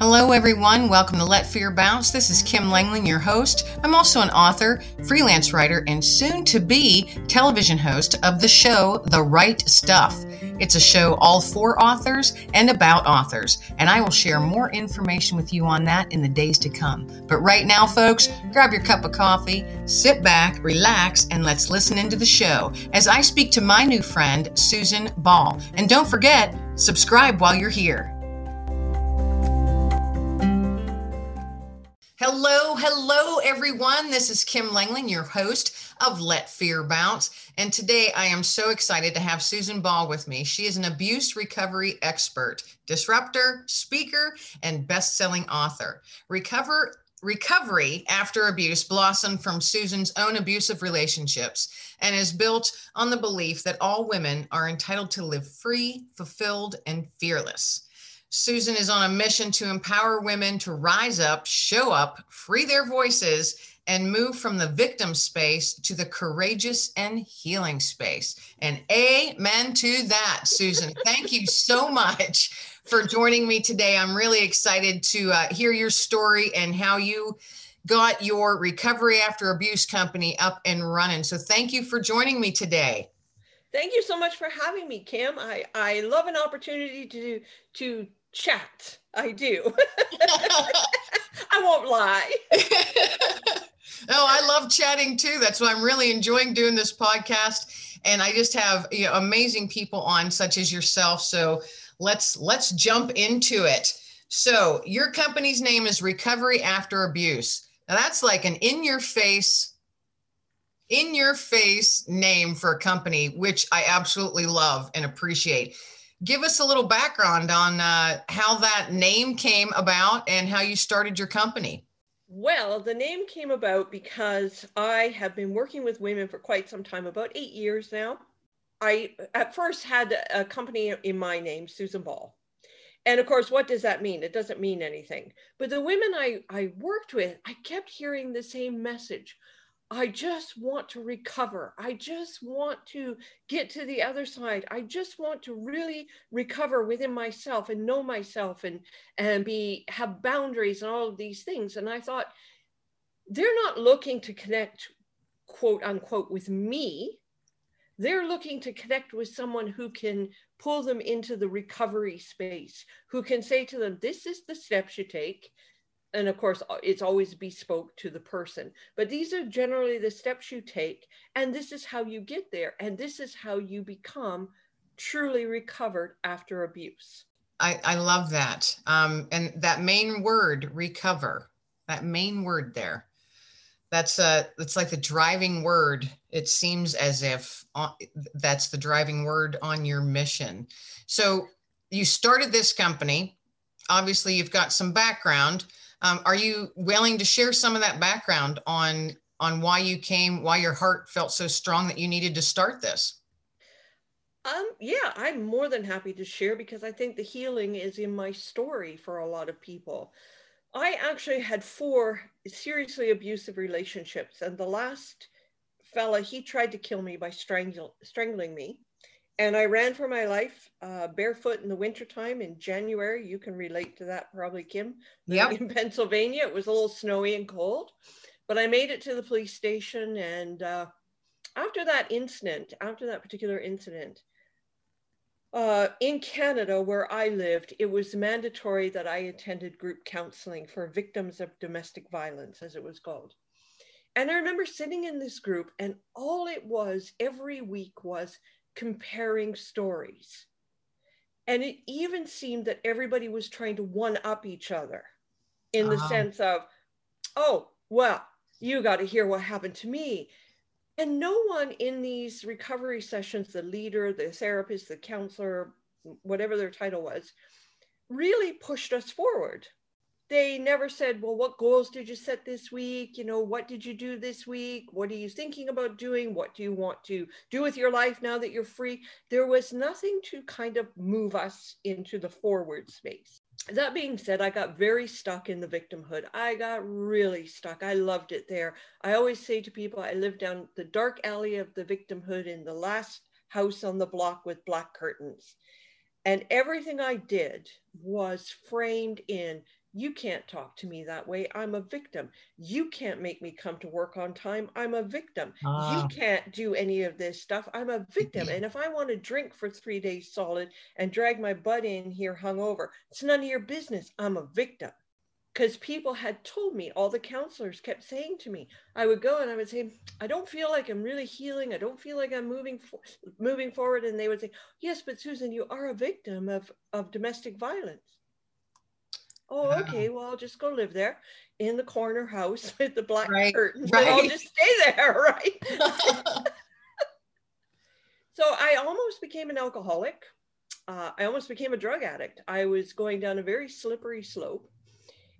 Hello, everyone. Welcome to Let Fear Bounce. This is Kim Langling, your host. I'm also an author, freelance writer, and soon to be television host of the show The Right Stuff. It's a show all for authors and about authors, and I will share more information with you on that in the days to come. But right now, folks, grab your cup of coffee, sit back, relax, and let's listen into the show as I speak to my new friend, Susan Ball. And don't forget, subscribe while you're here. Hello, hello, everyone. This is Kim Langling, your host of Let Fear Bounce. And today I am so excited to have Susan Ball with me. She is an abuse recovery expert, disruptor, speaker, and best selling author. Recover. Recovery after abuse blossomed from Susan's own abusive relationships and is built on the belief that all women are entitled to live free, fulfilled, and fearless. Susan is on a mission to empower women to rise up, show up, free their voices, and move from the victim space to the courageous and healing space. And amen to that, Susan. Thank you so much for joining me today. I'm really excited to uh, hear your story and how you got your recovery after abuse company up and running. So, thank you for joining me today. Thank you so much for having me, Kim. I, I love an opportunity to to chat. I do. I won't lie. oh, I love chatting too. That's why I'm really enjoying doing this podcast. And I just have you know, amazing people on, such as yourself. So let's let's jump into it. So your company's name is Recovery After Abuse. Now that's like an in-your-face, in-your-face name for a company, which I absolutely love and appreciate give us a little background on uh, how that name came about and how you started your company. Well, the name came about because I have been working with women for quite some time, about eight years now. I at first had a company in my name, Susan Ball. And of course, what does that mean? It doesn't mean anything. But the women I, I worked with, I kept hearing the same message. I just want to recover. I just want to get to the other side. I just want to really recover within myself and know myself and and be have boundaries and all of these things. And I thought they're not looking to connect quote unquote with me. They're looking to connect with someone who can pull them into the recovery space, who can say to them, This is the steps you take and of course it's always bespoke to the person. But these are generally the steps you take and this is how you get there and this is how you become truly recovered after abuse. I, I love that. Um, and that main word recover that main word there that's uh it's like the driving word. It seems as if uh, that's the driving word on your mission. So you started this company. Obviously you've got some background um, are you willing to share some of that background on on why you came, why your heart felt so strong that you needed to start this? Um, yeah, I'm more than happy to share because I think the healing is in my story for a lot of people. I actually had four seriously abusive relationships, and the last fella, he tried to kill me by strangle, strangling me and I ran for my life uh, barefoot in the wintertime in January. You can relate to that probably, Kim. Yeah. In Pennsylvania, it was a little snowy and cold, but I made it to the police station. And uh, after that incident, after that particular incident, uh, in Canada, where I lived, it was mandatory that I attended group counseling for victims of domestic violence, as it was called. And I remember sitting in this group, and all it was every week was comparing stories. And it even seemed that everybody was trying to one up each other in the uh-huh. sense of, oh, well, you got to hear what happened to me. And no one in these recovery sessions, the leader, the therapist, the counselor, whatever their title was, really pushed us forward they never said, well, what goals did you set this week? You know, what did you do this week? What are you thinking about doing? What do you want to do with your life now that you're free? There was nothing to kind of move us into the forward space. That being said, I got very stuck in the victimhood. I got really stuck. I loved it there. I always say to people, I live down the dark alley of the victimhood in the last house on the block with black curtains. And everything I did was framed in You can't talk to me that way. I'm a victim. You can't make me come to work on time. I'm a victim. You ah. can't do any of this stuff. I'm a victim. And if I want to drink for three days solid and drag my butt in here hungover, it's none of your business. I'm a victim because people had told me all the counselors kept saying to me i would go and i would say i don't feel like i'm really healing i don't feel like i'm moving for, moving forward and they would say yes but susan you are a victim of of domestic violence oh okay well i'll just go live there in the corner house with the black right, curtains right. i'll just stay there right so i almost became an alcoholic uh, i almost became a drug addict i was going down a very slippery slope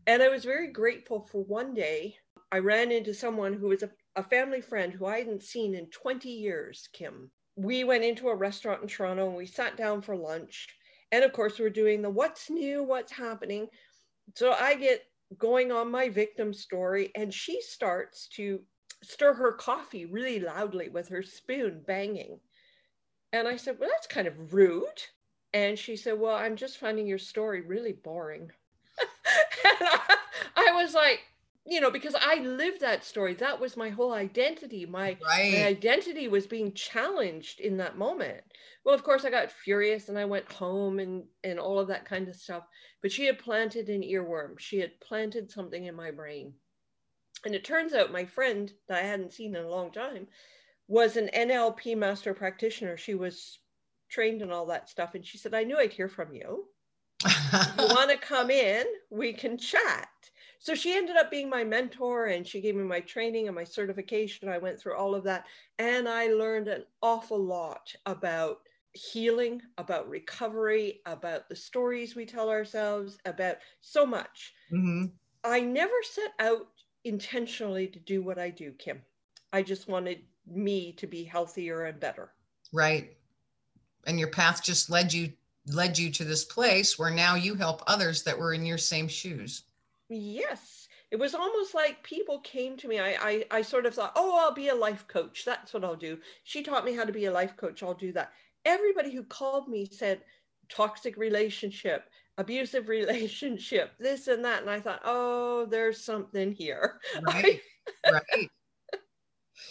and I was very grateful for one day I ran into someone who was a, a family friend who I hadn't seen in 20 years, Kim. We went into a restaurant in Toronto and we sat down for lunch. And of course, we're doing the what's new, what's happening. So I get going on my victim story, and she starts to stir her coffee really loudly with her spoon banging. And I said, Well, that's kind of rude. And she said, Well, I'm just finding your story really boring. I, I was like, you know, because I lived that story. That was my whole identity. My, right. my, identity was being challenged in that moment. Well, of course, I got furious and I went home and and all of that kind of stuff. But she had planted an earworm. She had planted something in my brain. And it turns out my friend that I hadn't seen in a long time was an NLP master practitioner. She was trained in all that stuff. And she said, I knew I'd hear from you you want to come in, we can chat. So she ended up being my mentor and she gave me my training and my certification. I went through all of that and I learned an awful lot about healing, about recovery, about the stories we tell ourselves, about so much. Mm-hmm. I never set out intentionally to do what I do, Kim. I just wanted me to be healthier and better. Right. And your path just led you led you to this place where now you help others that were in your same shoes. Yes. It was almost like people came to me. I, I, I sort of thought, oh, I'll be a life coach. That's what I'll do. She taught me how to be a life coach. I'll do that. Everybody who called me said, toxic relationship, abusive relationship, this and that. And I thought, oh, there's something here. Right. right.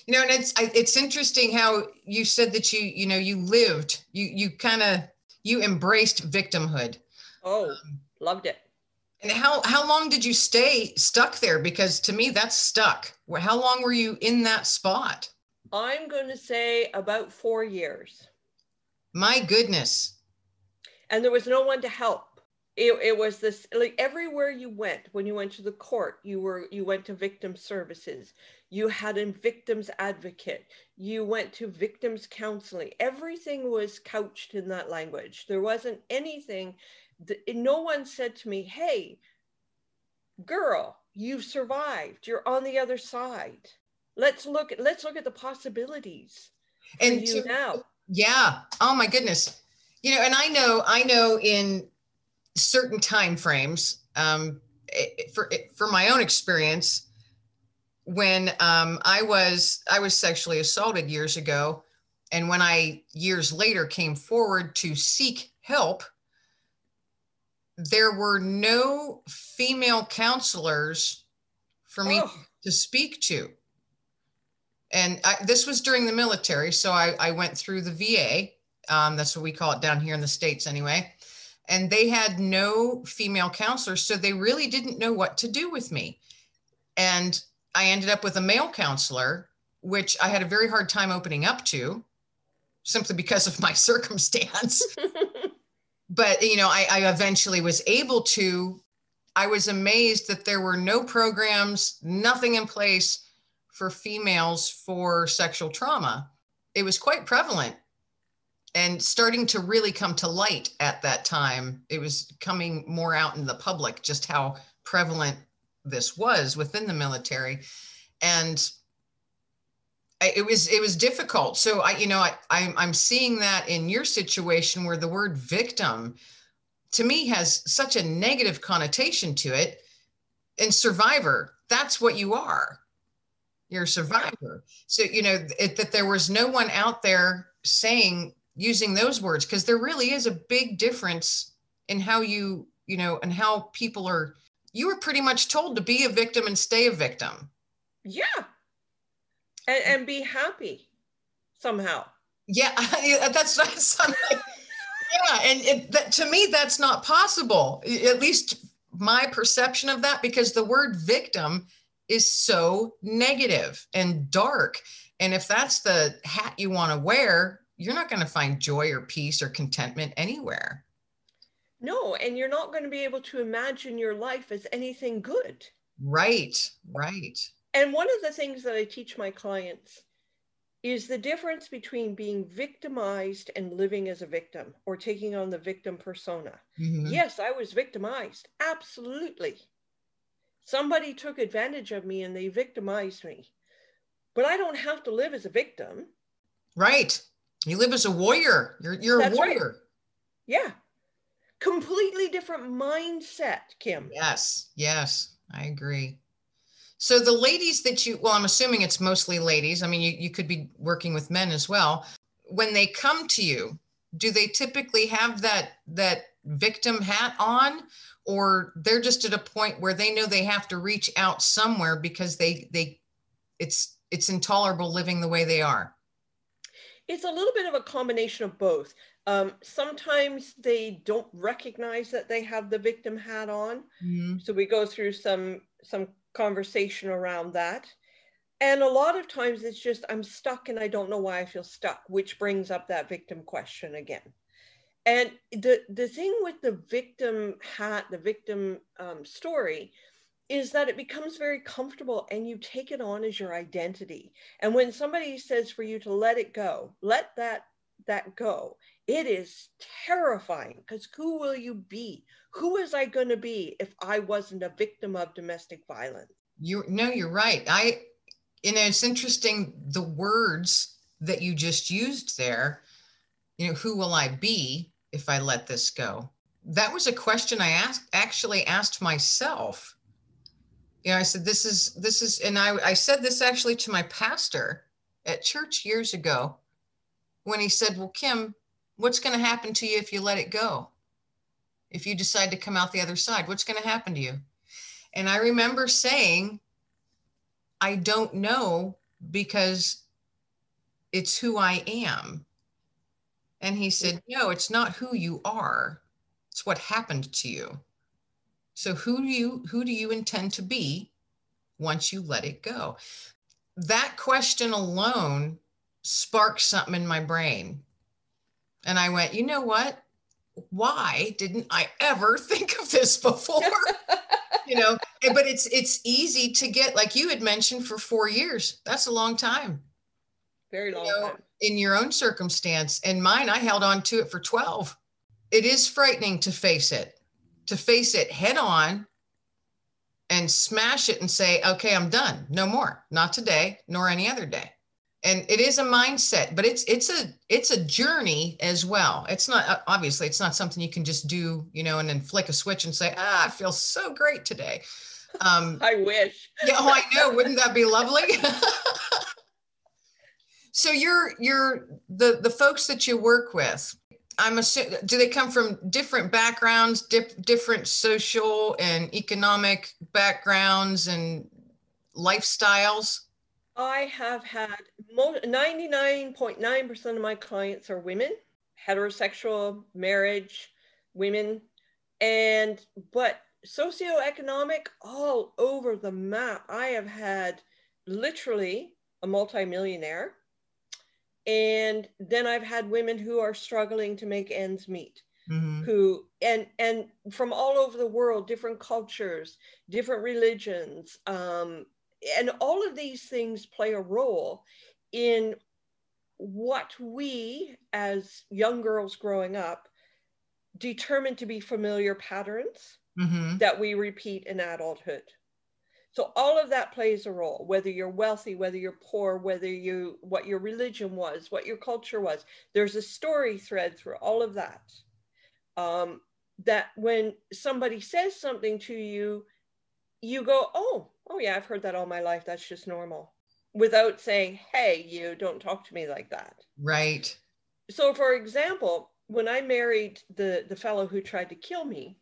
You know, and it's it's interesting how you said that you you know you lived you you kind of you embraced victimhood. Oh, um, loved it. And how how long did you stay stuck there? Because to me, that's stuck. How long were you in that spot? I'm going to say about four years. My goodness. And there was no one to help. It, it was this like everywhere you went when you went to the court you were you went to victim services you had a victims advocate you went to victims counseling everything was couched in that language there wasn't anything that, no one said to me hey girl you've survived. You're on the other side. Let's look at let's look at the possibilities and you to, now. yeah. Oh my goodness. You know and i know i know in certain time frames um, for for my own experience when um, I was I was sexually assaulted years ago, and when I years later came forward to seek help, there were no female counselors for me oh. to speak to. And I, this was during the military, so I, I went through the VA. Um, that's what we call it down here in the states, anyway. And they had no female counselors, so they really didn't know what to do with me. And I ended up with a male counselor, which I had a very hard time opening up to simply because of my circumstance. but, you know, I, I eventually was able to. I was amazed that there were no programs, nothing in place for females for sexual trauma. It was quite prevalent and starting to really come to light at that time. It was coming more out in the public just how prevalent this was within the military and it was it was difficult. So i you know I, I'm, I'm seeing that in your situation where the word victim to me has such a negative connotation to it. And survivor that's what you are. You're a survivor. So you know it, that there was no one out there saying using those words because there really is a big difference in how you you know and how people are you were pretty much told to be a victim and stay a victim. Yeah. And, and be happy somehow. Yeah, that's not something. yeah, and it, that, to me, that's not possible. At least my perception of that, because the word victim is so negative and dark. And if that's the hat you want to wear, you're not going to find joy or peace or contentment anywhere. No, and you're not going to be able to imagine your life as anything good. Right, right. And one of the things that I teach my clients is the difference between being victimized and living as a victim or taking on the victim persona. Mm-hmm. Yes, I was victimized. Absolutely. Somebody took advantage of me and they victimized me. But I don't have to live as a victim. Right. You live as a warrior. You're, you're a warrior. Right. Yeah. Completely different mindset, Kim. Yes. Yes. I agree. So the ladies that you, well, I'm assuming it's mostly ladies. I mean, you, you could be working with men as well. When they come to you, do they typically have that that victim hat on or they're just at a point where they know they have to reach out somewhere because they they it's it's intolerable living the way they are it's a little bit of a combination of both um, sometimes they don't recognize that they have the victim hat on mm-hmm. so we go through some some conversation around that. And a lot of times it's just, I'm stuck and I don't know why I feel stuck, which brings up that victim question again. And the, the thing with the victim hat, the victim um, story, is that it becomes very comfortable and you take it on as your identity. And when somebody says for you to let it go, let that that go, it is terrifying because who will you be? Who is I going to be if I wasn't a victim of domestic violence? You no, you're right. I, you know, it's interesting the words that you just used there. You know, who will I be if I let this go? That was a question I asked actually asked myself. You know, I said, this is this is, and I, I said this actually to my pastor at church years ago when he said, Well, Kim, what's going to happen to you if you let it go? If you decide to come out the other side, what's going to happen to you? And I remember saying, I don't know because it's who I am. And he said, No, it's not who you are. It's what happened to you. So who do you who do you intend to be once you let it go? That question alone sparked something in my brain. And I went, you know what? Why didn't I ever think of this before? you know, but it's it's easy to get like you had mentioned for 4 years. That's a long time. Very long you know, time. In your own circumstance. And mine, I held on to it for 12. It is frightening to face it, to face it head on and smash it and say, okay, I'm done. No more. Not today, nor any other day and it is a mindset but it's it's a it's a journey as well. It's not uh, obviously it's not something you can just do you know and then flick a switch and say ah i feel so great today. Um i wish. Yeah oh i know. Wouldn't that be lovely? So you're you're the the folks that you work with i'm assuming do they come from different backgrounds dip, different social and economic backgrounds and lifestyles I have had 99.9% of my clients are women, heterosexual, marriage, women, and but socioeconomic all over the map. I have had literally a multimillionaire, and then I've had women who are struggling to make ends meet. Mm-hmm. who and and from all over the world different cultures different religions um, and all of these things play a role in what we as young girls growing up determine to be familiar patterns mm-hmm. that we repeat in adulthood so all of that plays a role whether you're wealthy whether you're poor whether you what your religion was what your culture was there's a story thread through all of that um, that when somebody says something to you you go oh oh yeah, I've heard that all my life. That's just normal. Without saying, hey, you don't talk to me like that. Right. So for example, when I married the, the fellow who tried to kill me,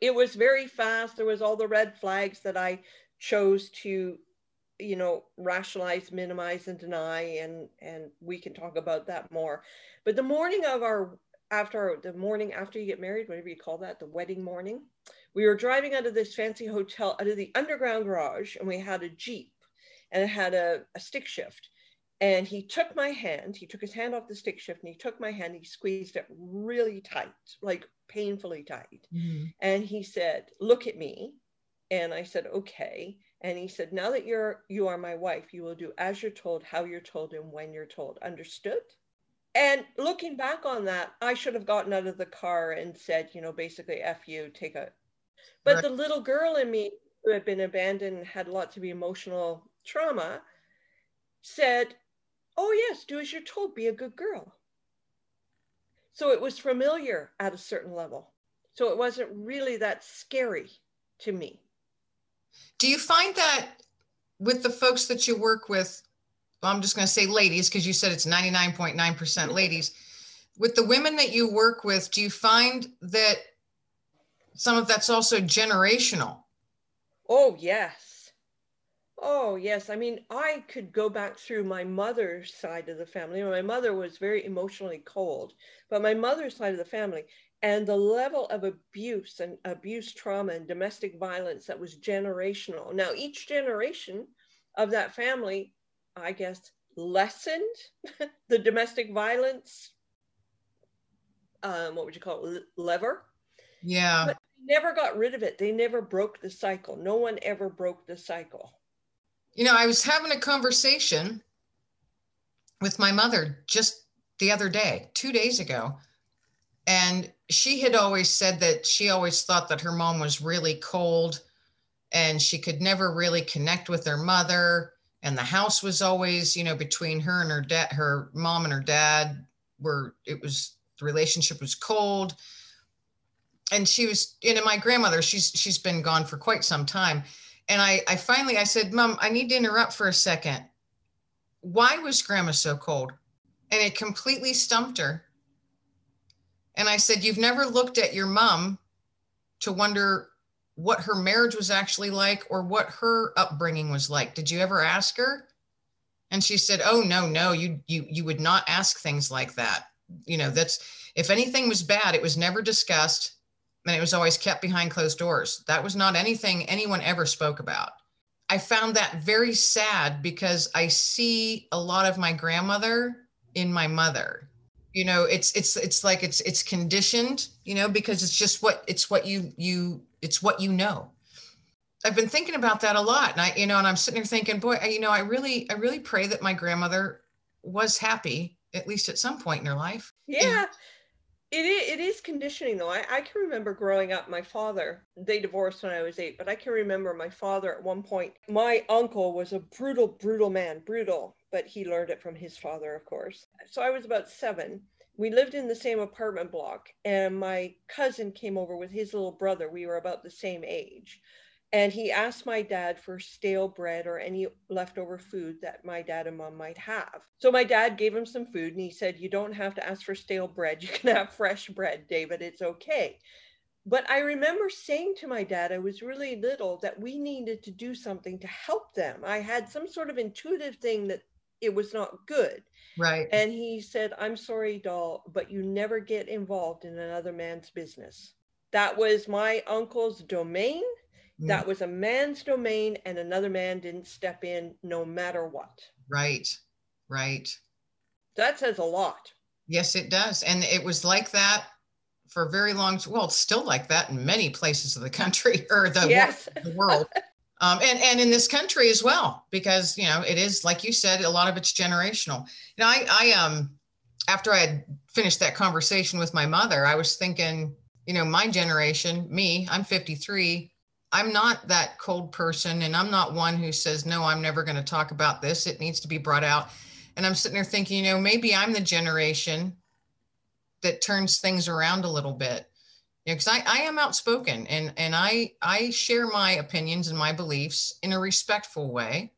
it was very fast. There was all the red flags that I chose to, you know, rationalize, minimize, and deny, and and we can talk about that more. But the morning of our after the morning after you get married, whatever you call that, the wedding morning, we were driving out of this fancy hotel, out of the underground garage, and we had a jeep, and it had a, a stick shift. And he took my hand, he took his hand off the stick shift and he took my hand, he squeezed it really tight, like painfully tight. Mm-hmm. And he said, Look at me. And I said, Okay. And he said, Now that you're you are my wife, you will do as you're told, how you're told, and when you're told. Understood? And looking back on that, I should have gotten out of the car and said, you know, basically, F you, take a. But right. the little girl in me who had been abandoned, and had lots of emotional trauma, said, Oh, yes, do as you're told, be a good girl. So it was familiar at a certain level. So it wasn't really that scary to me. Do you find that with the folks that you work with, well, I'm just going to say ladies, because you said it's 99.9% ladies. With the women that you work with, do you find that some of that's also generational? Oh, yes. Oh, yes. I mean, I could go back through my mother's side of the family. My mother was very emotionally cold, but my mother's side of the family and the level of abuse and abuse trauma and domestic violence that was generational. Now, each generation of that family, I guess, lessened the domestic violence. Um, what would you call it? Lever. Yeah. But never got rid of it. They never broke the cycle. No one ever broke the cycle. You know, I was having a conversation with my mother just the other day, two days ago. And she had always said that she always thought that her mom was really cold and she could never really connect with her mother. And the house was always, you know, between her and her dad, her mom and her dad, were, it was the relationship was cold. And she was, you know, my grandmother, she's she's been gone for quite some time and I, I finally I said, Mom, I need to interrupt for a second. Why was grandma so cold? And it completely stumped her. And I said, You've never looked at your mom to wonder what her marriage was actually like or what her upbringing was like. Did you ever ask her? And she said, Oh no, no, you you you would not ask things like that. You know, that's if anything was bad, it was never discussed and it was always kept behind closed doors. That was not anything anyone ever spoke about. I found that very sad because I see a lot of my grandmother in my mother. You know, it's it's it's like it's it's conditioned, you know, because it's just what it's what you you it's what you know. I've been thinking about that a lot and I you know and I'm sitting there thinking, boy, you know, I really I really pray that my grandmother was happy at least at some point in her life. Yeah. And, it is, it is conditioning though. I, I can remember growing up, my father, they divorced when I was eight, but I can remember my father at one point. My uncle was a brutal, brutal man, brutal, but he learned it from his father, of course. So I was about seven. We lived in the same apartment block, and my cousin came over with his little brother. We were about the same age and he asked my dad for stale bread or any leftover food that my dad and mom might have. So my dad gave him some food and he said, You don't have to ask for stale bread. You can have fresh bread, David. It's okay. But I remember saying to my dad, I was really little, that we needed to do something to help them. I had some sort of intuitive thing that it was not good. Right. And he said, I'm sorry, doll, but you never get involved in another man's business. That was my uncle's domain Mm. That was a man's domain, and another man didn't step in no matter what. Right, right. That says a lot. Yes, it does. And it was like that for a very long well it's still like that in many places of the country or the, yes. world, the world. um, and and in this country as well because you know it is like you said a lot of it's generational you know i i um after i had finished that conversation with my mother i was thinking you know my generation me i'm 53 I'm not that cold person, and I'm not one who says, no, I'm never going to talk about this. It needs to be brought out. And I'm sitting there thinking, you know, maybe I'm the generation that turns things around a little bit. You know, because I, I am outspoken and and I I share my opinions and my beliefs in a respectful way,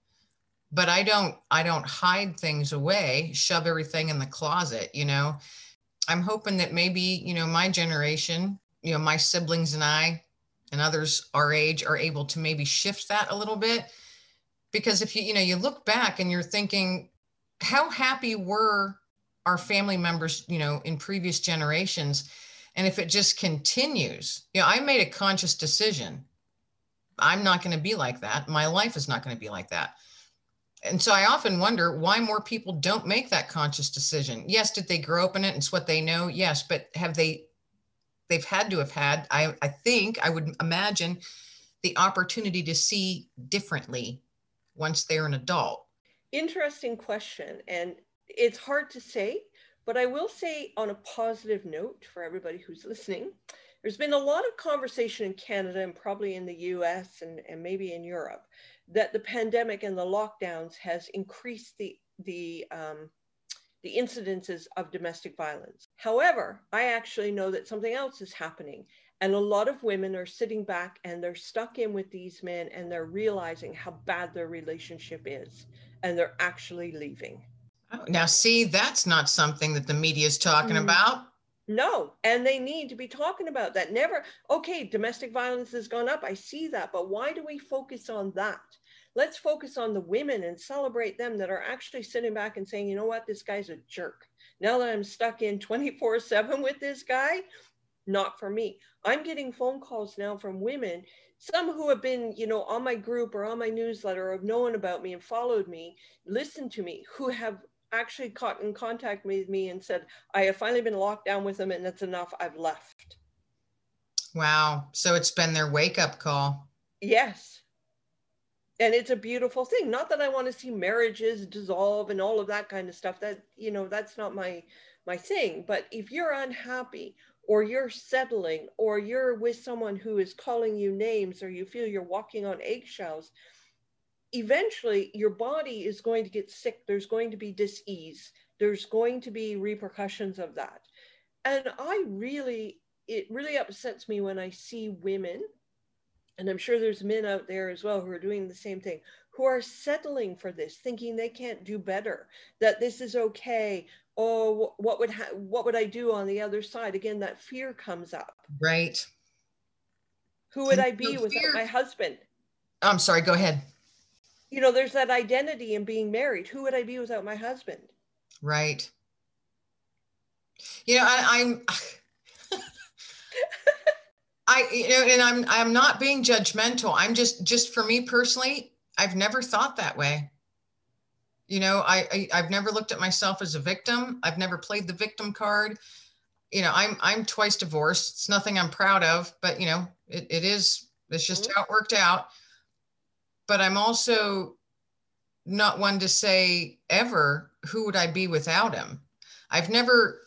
but I don't I don't hide things away, shove everything in the closet, you know. I'm hoping that maybe, you know, my generation, you know, my siblings and I and others our age are able to maybe shift that a little bit. Because if you you know you look back and you're thinking how happy were our family members you know in previous generations? And if it just continues you know i made a conscious decision. I'm not going to be like that. My life is not going to be like that. And so i often wonder why more people don't make that conscious decision. Yes did they grow up in it? It's what they know. Yes but have they they've had to have had i, I think i would imagine the opportunity to see differently once they're an adult. Interesting question and it's hard to say but i will say on a positive note for everybody who's listening there's been a lot of conversation in canada and probably in the us and, and maybe in europe that the pandemic and the lockdowns has increased the the um, the incidences of domestic violence. However, I actually know that something else is happening. And a lot of women are sitting back and they're stuck in with these men and they're realizing how bad their relationship is and they're actually leaving. Now, see, that's not something that the media is talking mm. about. No, and they need to be talking about that. Never, okay, domestic violence has gone up. I see that. But why do we focus on that? Let's focus on the women and celebrate them that are actually sitting back and saying, you know what, this guy's a jerk. Now that I'm stuck in 24 7 with this guy, not for me. I'm getting phone calls now from women, some who have been, you know, on my group or on my newsletter or have known about me and followed me, listened to me, who have actually caught in contact with me and said, I have finally been locked down with them and that's enough. I've left. Wow. So it's been their wake up call. Yes and it's a beautiful thing. Not that i want to see marriages dissolve and all of that kind of stuff. That you know that's not my my thing. But if you're unhappy or you're settling or you're with someone who is calling you names or you feel you're walking on eggshells eventually your body is going to get sick. There's going to be dis-ease. There's going to be repercussions of that. And i really it really upsets me when i see women and I'm sure there's men out there as well who are doing the same thing, who are settling for this, thinking they can't do better, that this is okay. Oh, what would ha- what would I do on the other side? Again, that fear comes up. Right. Who would and I be without fear- my husband? I'm sorry. Go ahead. You know, there's that identity in being married. Who would I be without my husband? Right. You know, I, I'm. I you know, and I'm I'm not being judgmental. I'm just just for me personally, I've never thought that way. You know, I, I have never looked at myself as a victim. I've never played the victim card. You know, I'm I'm twice divorced. It's nothing I'm proud of, but you know, it, it is it's just mm-hmm. how it worked out. But I'm also not one to say ever who would I be without him. I've never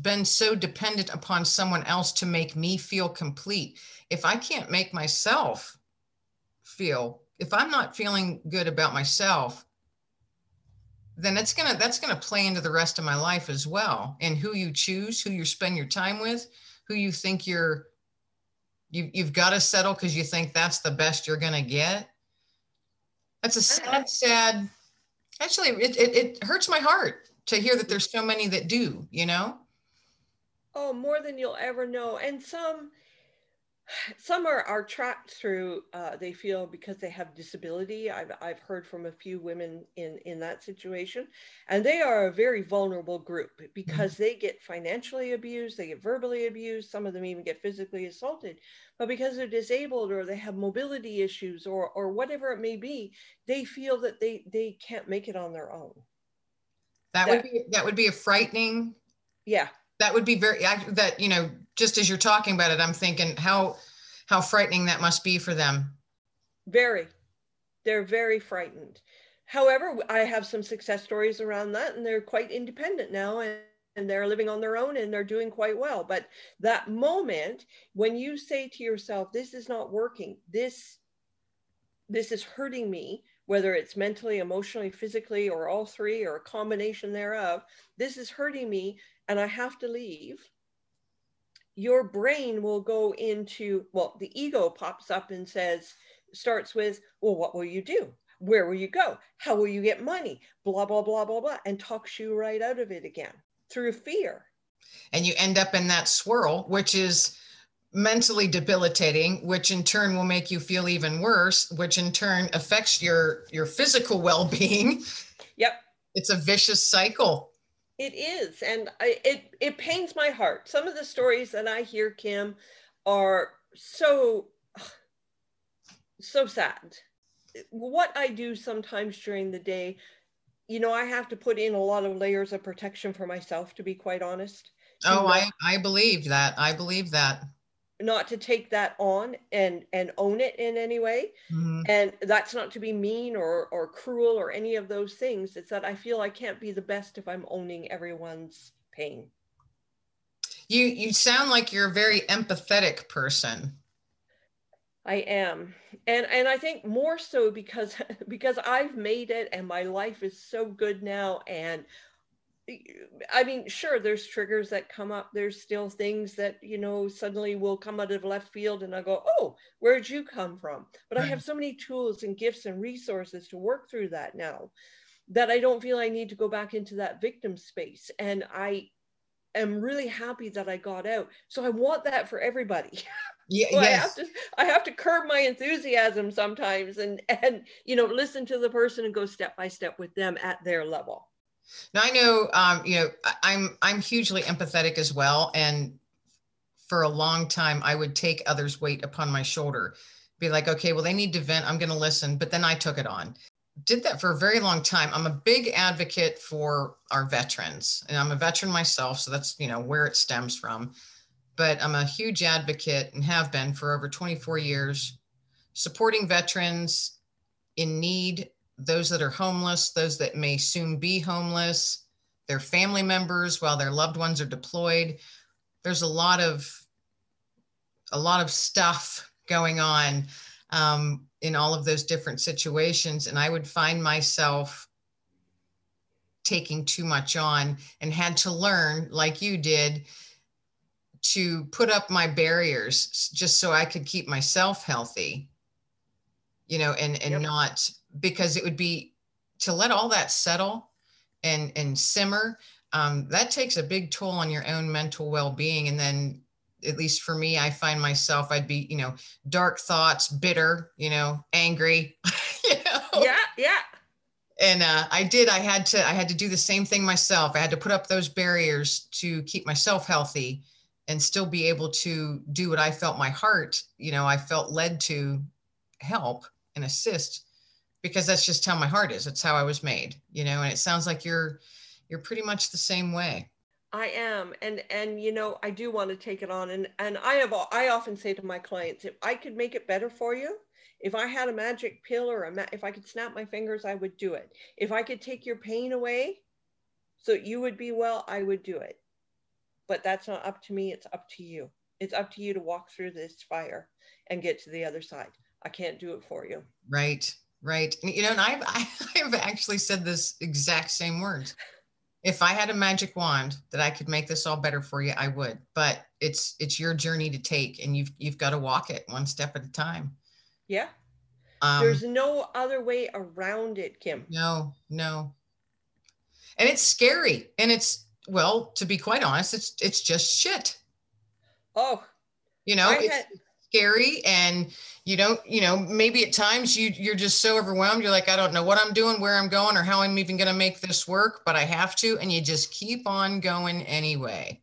been so dependent upon someone else to make me feel complete. If I can't make myself feel, if I'm not feeling good about myself, then it's gonna that's gonna play into the rest of my life as well. And who you choose, who you spend your time with, who you think you're you, you've got to settle because you think that's the best you're gonna get. That's a sad, sad. Actually, it, it, it hurts my heart to hear that there's so many that do. You know. Oh, more than you'll ever know. And some some are, are trapped through uh, they feel because they have disability I've, I've heard from a few women in in that situation and they are a very vulnerable group because mm-hmm. they get financially abused they get verbally abused some of them even get physically assaulted but because they're disabled or they have mobility issues or or whatever it may be they feel that they they can't make it on their own that, that would be that would be a frightening yeah that would be very that you know just as you're talking about it i'm thinking how how frightening that must be for them. Very. They're very frightened. However i have some success stories around that and they're quite independent now and, and they're living on their own and they're doing quite well. But that moment when you say to yourself this is not working. This this is hurting me whether it's mentally emotionally physically or all three or a combination thereof this is hurting me and I have to leave, your brain will go into, well, the ego pops up and says, starts with, well, what will you do? Where will you go? How will you get money? Blah, blah, blah, blah, blah, and talks you right out of it again through fear. And you end up in that swirl, which is mentally debilitating which in turn will make you feel even worse which in turn affects your your physical well-being. Yep. It's a vicious cycle. It is and I, it it pains my heart. Some of the stories that i hear kim are so so sad. What i do sometimes during the day you know i have to put in a lot of layers of protection for myself to be quite honest. Oh i i believe that. I believe that not to take that on and and own it in any way. Mm-hmm. and that's not to be mean or or cruel or any of those things. It's that i feel i can't be the best if i'm owning everyone's pain. You you sound like you're a very empathetic person. I am. And and i think more so because because i've made it and my life is so good now and I mean, sure, there's triggers that come up. There's still things that, you know, suddenly will come out of left field and I go, oh, where'd you come from? But right. I have so many tools and gifts and resources to work through that now that I don't feel I need to go back into that victim space. And I am really happy that I got out. So I want that for everybody. Yeah, so yes. I have to I have to curb my enthusiasm sometimes and and you know listen to the person and go step by step with them at their level. Now I know, um, you know, I'm I'm hugely empathetic as well, and for a long time I would take others' weight upon my shoulder, be like, okay, well they need to vent, I'm going to listen, but then I took it on. Did that for a very long time. I'm a big advocate for our veterans, and I'm a veteran myself, so that's you know where it stems from. But I'm a huge advocate and have been for over 24 years, supporting veterans in need those that are homeless, those that may soon be homeless, their family members while their loved ones are deployed. There's a lot of a lot of stuff going on um, in all of those different situations, and I would find myself taking too much on and had to learn, like you did, to put up my barriers just so I could keep myself healthy, you know, and and yep. not because it would be to let all that settle and and simmer um, that takes a big toll on your own mental well-being. And then at least for me i find myself i'd be you know dark thoughts bitter you know angry you know? Yeah yeah. And uh, i did i had to i had to do the same thing myself. I had to put up those barriers to keep myself healthy and still be able to do what i felt my heart you know i felt led to help and assist because that's just how my heart is. It's how I was made, you know, and it sounds like you're you're pretty much the same way. I am and and you know, I do want to take it on and and I have I often say to my clients if I could make it better for you, if I had a magic pill or a ma- if I could snap my fingers, I would do it. If I could take your pain away so you would be well, I would do it. But that's not up to me, it's up to you. It's up to you to walk through this fire and get to the other side. I can't do it for you. Right. Right. You know, and I've, I've actually said this exact same words. If I had a magic wand that I could make this all better for you, I would. But it's it's your journey to take, and you've you've got to walk it one step at a time. Yeah. Um, There's no other way around it, Kim. No, no. And it's scary, and it's well, to be quite honest, it's it's just shit. Oh, you know, had, scary, and you don't you know maybe at times you you're just so overwhelmed you're like i don't know what i'm doing where i'm going or how i'm even going to make this work but i have to and you just keep on going anyway.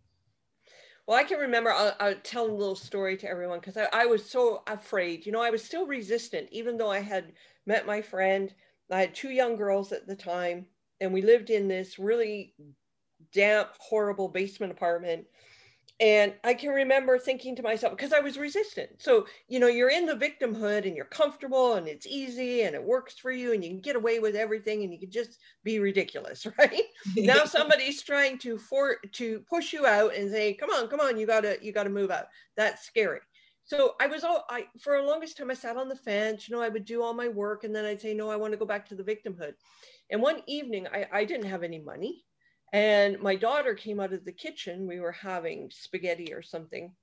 Well i can remember i'll, I'll tell a little story to everyone because I, I was so afraid you know i was still resistant even though i had met my friend i had two young girls at the time and we lived in this really damp horrible basement apartment and I can remember thinking to myself, because I was resistant. So, you know, you're in the victimhood and you're comfortable and it's easy and it works for you and you can get away with everything and you can just be ridiculous, right? now somebody's trying to for to push you out and say, come on, come on, you gotta, you gotta move out. That's scary. So I was all I for a longest time I sat on the fence, you know, I would do all my work and then I'd say, no, I want to go back to the victimhood. And one evening I, I didn't have any money. And my daughter came out of the kitchen. We were having spaghetti or something.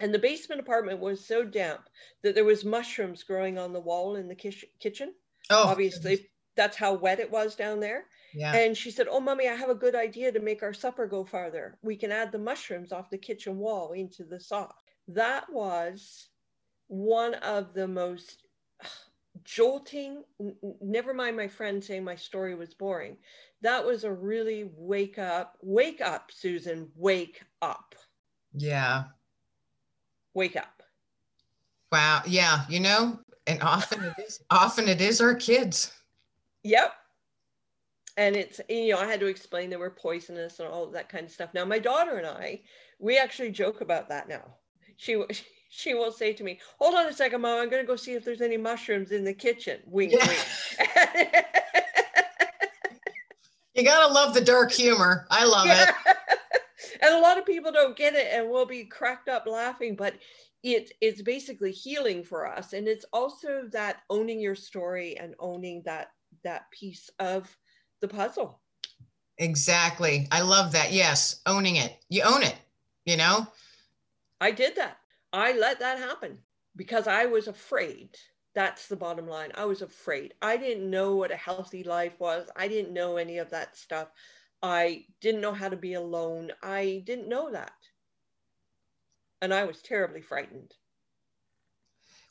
And the basement apartment was so damp that there was mushrooms growing on the wall in the kitchen. Oh, obviously, goodness. that's how wet it was down there. Yeah. And she said, "Oh, mommy, I have a good idea to make our supper go farther. We can add the mushrooms off the kitchen wall into the sauce." that was one of the most jolting never mind my friend saying my story was boring that was a really wake up wake up susan wake up yeah wake up wow yeah you know and often it is often it is our kids yep and it's you know i had to explain they were poisonous and all of that kind of stuff now my daughter and i we actually joke about that now she she will say to me, "Hold on a second, mom. I'm going to go see if there's any mushrooms in the kitchen." Wink, yeah. wink. you gotta love the dark humor. I love yeah. it. and a lot of people don't get it, and will be cracked up laughing. But it it's basically healing for us, and it's also that owning your story and owning that that piece of the puzzle. Exactly. I love that. Yes, owning it. You own it. You know. I did that. I let that happen because I was afraid. That's the bottom line. I was afraid. I didn't know what a healthy life was. I didn't know any of that stuff. I didn't know how to be alone. I didn't know that. And I was terribly frightened.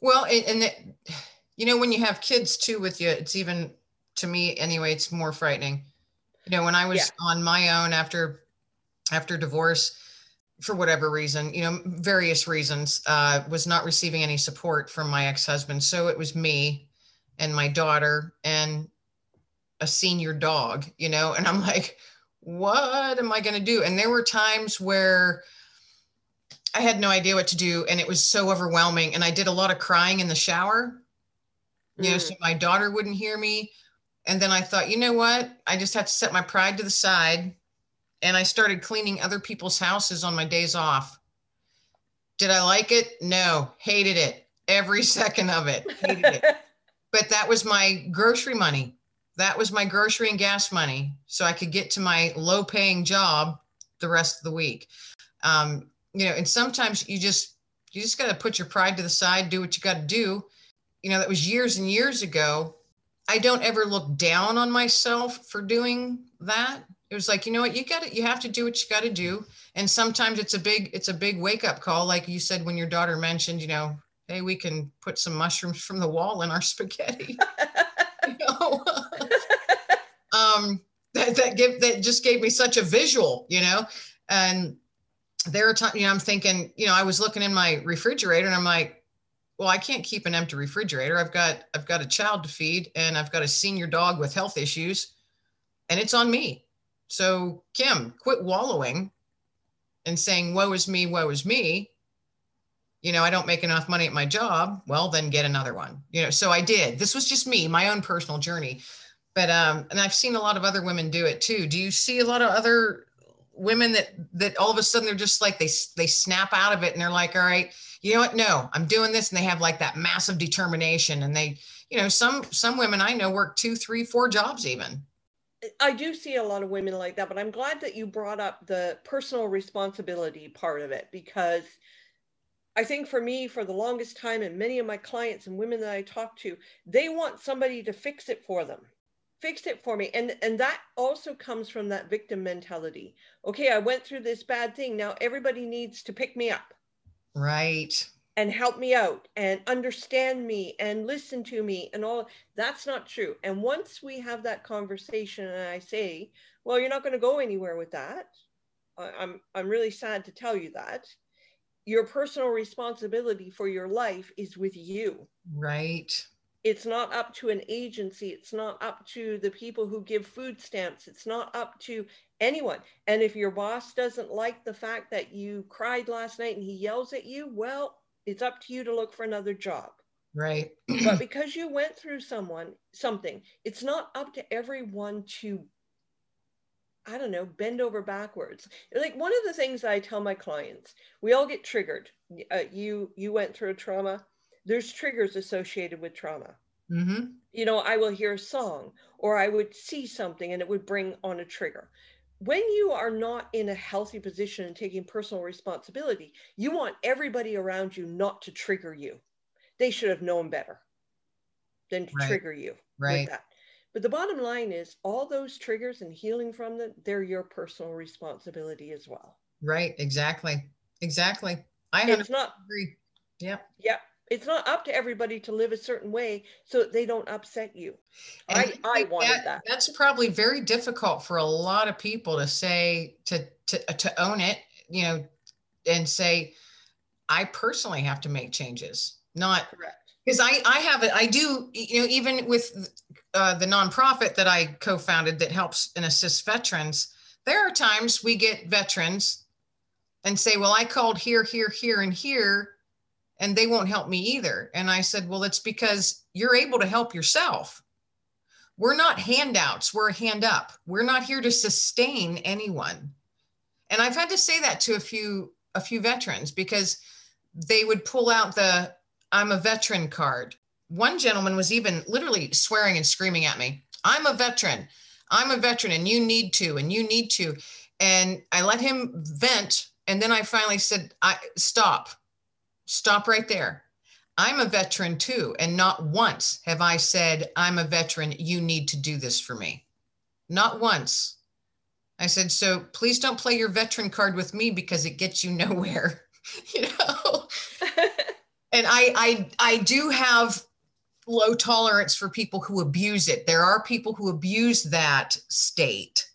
Well, and, the, you know, when you have kids too with you, it's even to me anyway, it's more frightening. You know, when I was yeah. on my own after after divorce, for whatever reason, you know, various reasons, uh, was not receiving any support from my ex husband. So it was me and my daughter and a senior dog, you know, and I'm like, what am I going to do? And there were times where I had no idea what to do and it was so overwhelming. And I did a lot of crying in the shower, you mm. know, so my daughter wouldn't hear me. And then I thought, you know what? I just have to set my pride to the side and I started cleaning other people's houses on my days off. Did I like it? No, hated it. Every second of it. Hated it. But that was my grocery money. That was my grocery and gas money. So I could get to my low paying job the rest of the week. Um, you know, and sometimes you just, you just got to put your pride to the side, do what you got to do. You know, that was years and years ago. I don't ever look down on myself for doing that it was like you know what? You got to you have to do what you got to do. And sometimes it's a big it's a big wake up call like you said when your daughter mentioned you know hey we can put some mushrooms from the wall in our spaghetti. Know? um that that give that just gave me such a visual you know? And there are times you know i'm thinking you know i was looking in my refrigerator and i'm like well i can't keep an empty refrigerator. I've got i've got a child to feed and i've got a senior dog with health issues and it's on me so, Kim, quit wallowing and saying, woe is me, woe is me. You know, I don't make enough money at my job. Well, then get another one. You know, so I did. This was just me, my own personal journey. But um, and I've seen a lot of other women do it too. Do you see a lot of other women that that all of a sudden they're just like they they snap out of it and they're like, all right, you know what? No, I'm doing this, and they have like that massive determination, and they, you know, some some women I know work two, three, four jobs even I do see a lot of women like that, but I'm glad that you brought up the personal responsibility part of it because I think for me, for the longest time, and many of my clients and women that I talk to, they want somebody to fix it for them. Fix it for me. And and that also comes from that victim mentality. Okay, I went through this bad thing. Now everybody needs to pick me up. Right and help me out and understand me and listen to me and all that's not true. And once we have that conversation and i say well you're not going to go anywhere with that i'm i'm really sad to tell you that your personal responsibility for your life is with you. Right. It's not up to an agency. It's not up to the people who give food stamps. It's not up to anyone. And if your boss doesn't like the fact that you cried last night and he yells at you well it's up to you to look for another job. Right. but because you went through someone something, it's not up to everyone to I don't know, bend over backwards. Like one of the things I tell my clients, we all get triggered. Uh, you you went through a trauma. There's triggers associated with trauma. Mm-hmm. You know, I will hear a song or I would see something and it would bring on a trigger when you are not in a healthy position and taking personal responsibility, you want everybody around you not to trigger you. They should have known better than to right. trigger you right. with that. But the bottom line is all those triggers and healing from them, they're your personal responsibility as well. Right, exactly. Exactly. I it's not agree. Yeah. Yeah. It's not up to everybody to live a certain way so they don't upset you. And I, I wanted that, that. That's probably very difficult for a lot of people to say to to to own it, you know, and say, I personally have to make changes. Not correct because I I have it. I do you know even with uh, the nonprofit that I co-founded that helps and assists veterans. There are times we get veterans and say, "Well, I called here, here, here, and here." And they won't help me either. And I said, Well, it's because you're able to help yourself. We're not handouts, we're a hand up. We're not here to sustain anyone. And I've had to say that to a few a few veterans because they would pull out the I'm a veteran card. One gentleman was even literally swearing and screaming at me. I'm a veteran. I'm a veteran and you need to and you need to. And I let him vent and then I finally said, I stop Stop right there. I'm a veteran too. And not once have I said, I'm a veteran. You need to do this for me. Not once. I said, so please don't play your veteran card with me because it gets you nowhere, you know? and I, I, I do have low tolerance for people who abuse it. There are people who abuse that state.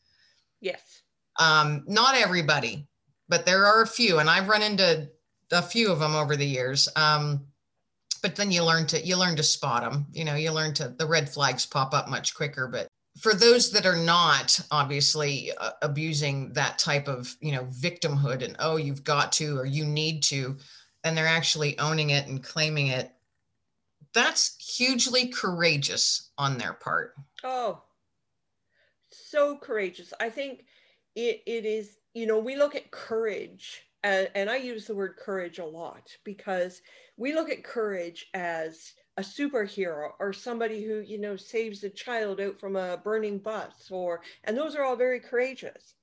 Yes. Um, not everybody, but there are a few. And I've run into a few of them over the years. Um, but then you learn to you learn to spot them. You know, you learn to the red flags pop up much quicker. But for those that are not obviously uh, abusing that type of you know victimhood and oh you've got to or you need to, and they're actually owning it and claiming it, that's hugely courageous on their part. Oh, so courageous. I think it, it is. You know, we look at courage and, and I use the word courage a lot because we look at courage as a superhero or somebody who you know saves a child out from a burning bus or and those are all very courageous.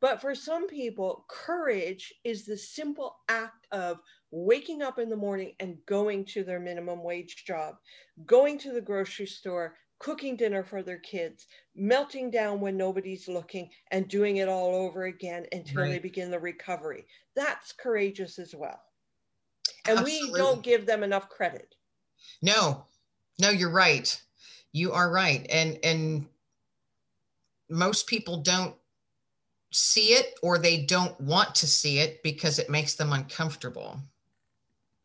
But for some people courage is the simple act of waking up in the morning and going to their minimum wage job going to the grocery store cooking dinner for their kids, melting down when nobody's looking, and doing it all over again until right. they begin the recovery. That's courageous as well. And Absolutely. we don't give them enough credit. No, no, you're right. You are right. And and most people don't see it or they don't want to see it because it makes them uncomfortable.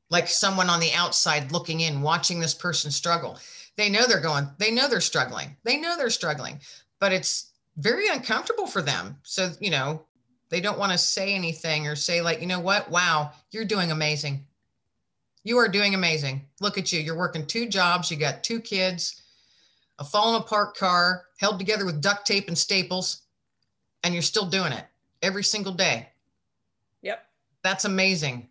Like someone on the outside looking in, watching this person struggle they know they're going, they know they're struggling. They know they're struggling, but it's very uncomfortable for them. So, you know, they don't want to say anything or say, like, you know what? Wow, you're doing amazing. You are doing amazing. Look at you. You're working two jobs. You got two kids, a fallen apart car held together with duct tape and staples, and you're still doing it every single day. Yep. That's amazing.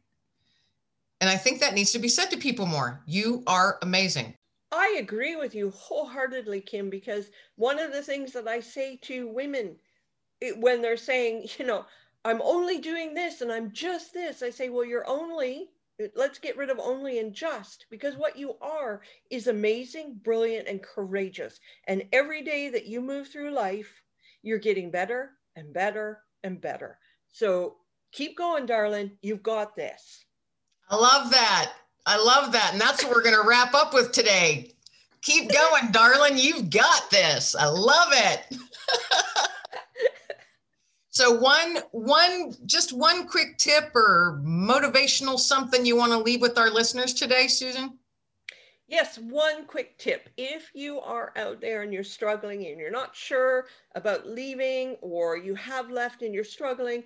And I think that needs to be said to people more. You are amazing. I agree with you wholeheartedly, Kim, because one of the things that I say to women it, when they're saying, you know, I'm only doing this and I'm just this, I say, well, you're only, let's get rid of only and just, because what you are is amazing, brilliant, and courageous. And every day that you move through life, you're getting better and better and better. So keep going, darling. You've got this. I love that. I love that. And that's what we're going to wrap up with today. Keep going, darling. You've got this. I love it. so one one just one quick tip or motivational something you want to leave with our listeners today, Susan? Yes, one quick tip. If you are out there and you're struggling and you're not sure about leaving or you have left and you're struggling,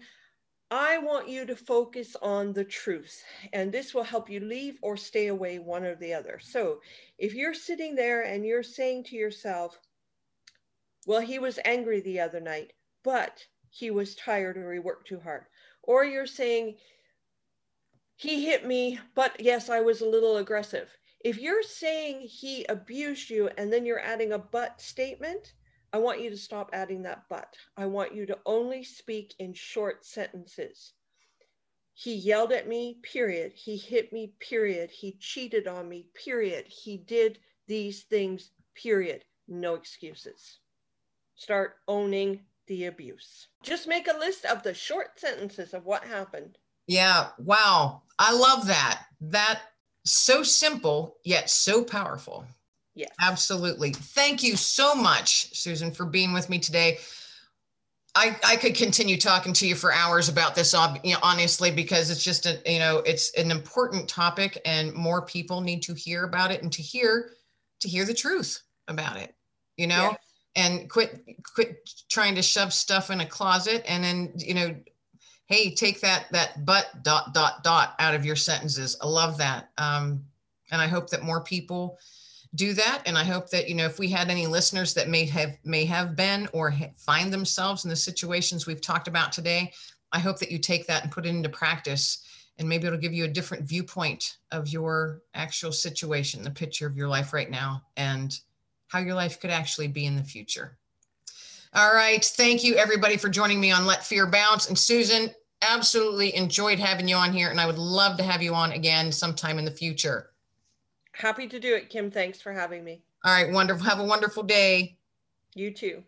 I want you to focus on the truth, and this will help you leave or stay away, one or the other. So, if you're sitting there and you're saying to yourself, Well, he was angry the other night, but he was tired or he worked too hard, or you're saying, He hit me, but yes, I was a little aggressive. If you're saying he abused you and then you're adding a but statement, I want you to stop adding that but. I want you to only speak in short sentences. He yelled at me, period. He hit me, period. He cheated on me, period. He did these things, period. No excuses. Start owning the abuse. Just make a list of the short sentences of what happened. Yeah. Wow. I love that. That so simple yet so powerful. Yes. Absolutely. Thank you so much, Susan, for being with me today. I, I could continue talking to you for hours about this, you know, honestly, because it's just a, you know, it's an important topic and more people need to hear about it and to hear, to hear the truth about it, you know, yes. and quit, quit trying to shove stuff in a closet and then, you know, hey, take that that but dot dot dot out of your sentences. I love that. Um, and I hope that more people do that. And I hope that you know if we had any listeners that may have may have been or ha- find themselves in the situations we've talked about today, I hope that you take that and put it into practice. And maybe it'll give you a different viewpoint of your actual situation, the picture of your life right now, and how your life could actually be in the future. All right. Thank you, everybody, for joining me on Let Fear Bounce. And Susan, absolutely enjoyed having you on here, and I would love to have you on again sometime in the future. Happy to do it, Kim. Thanks for having me. All right, wonderful. Have a wonderful day. You too.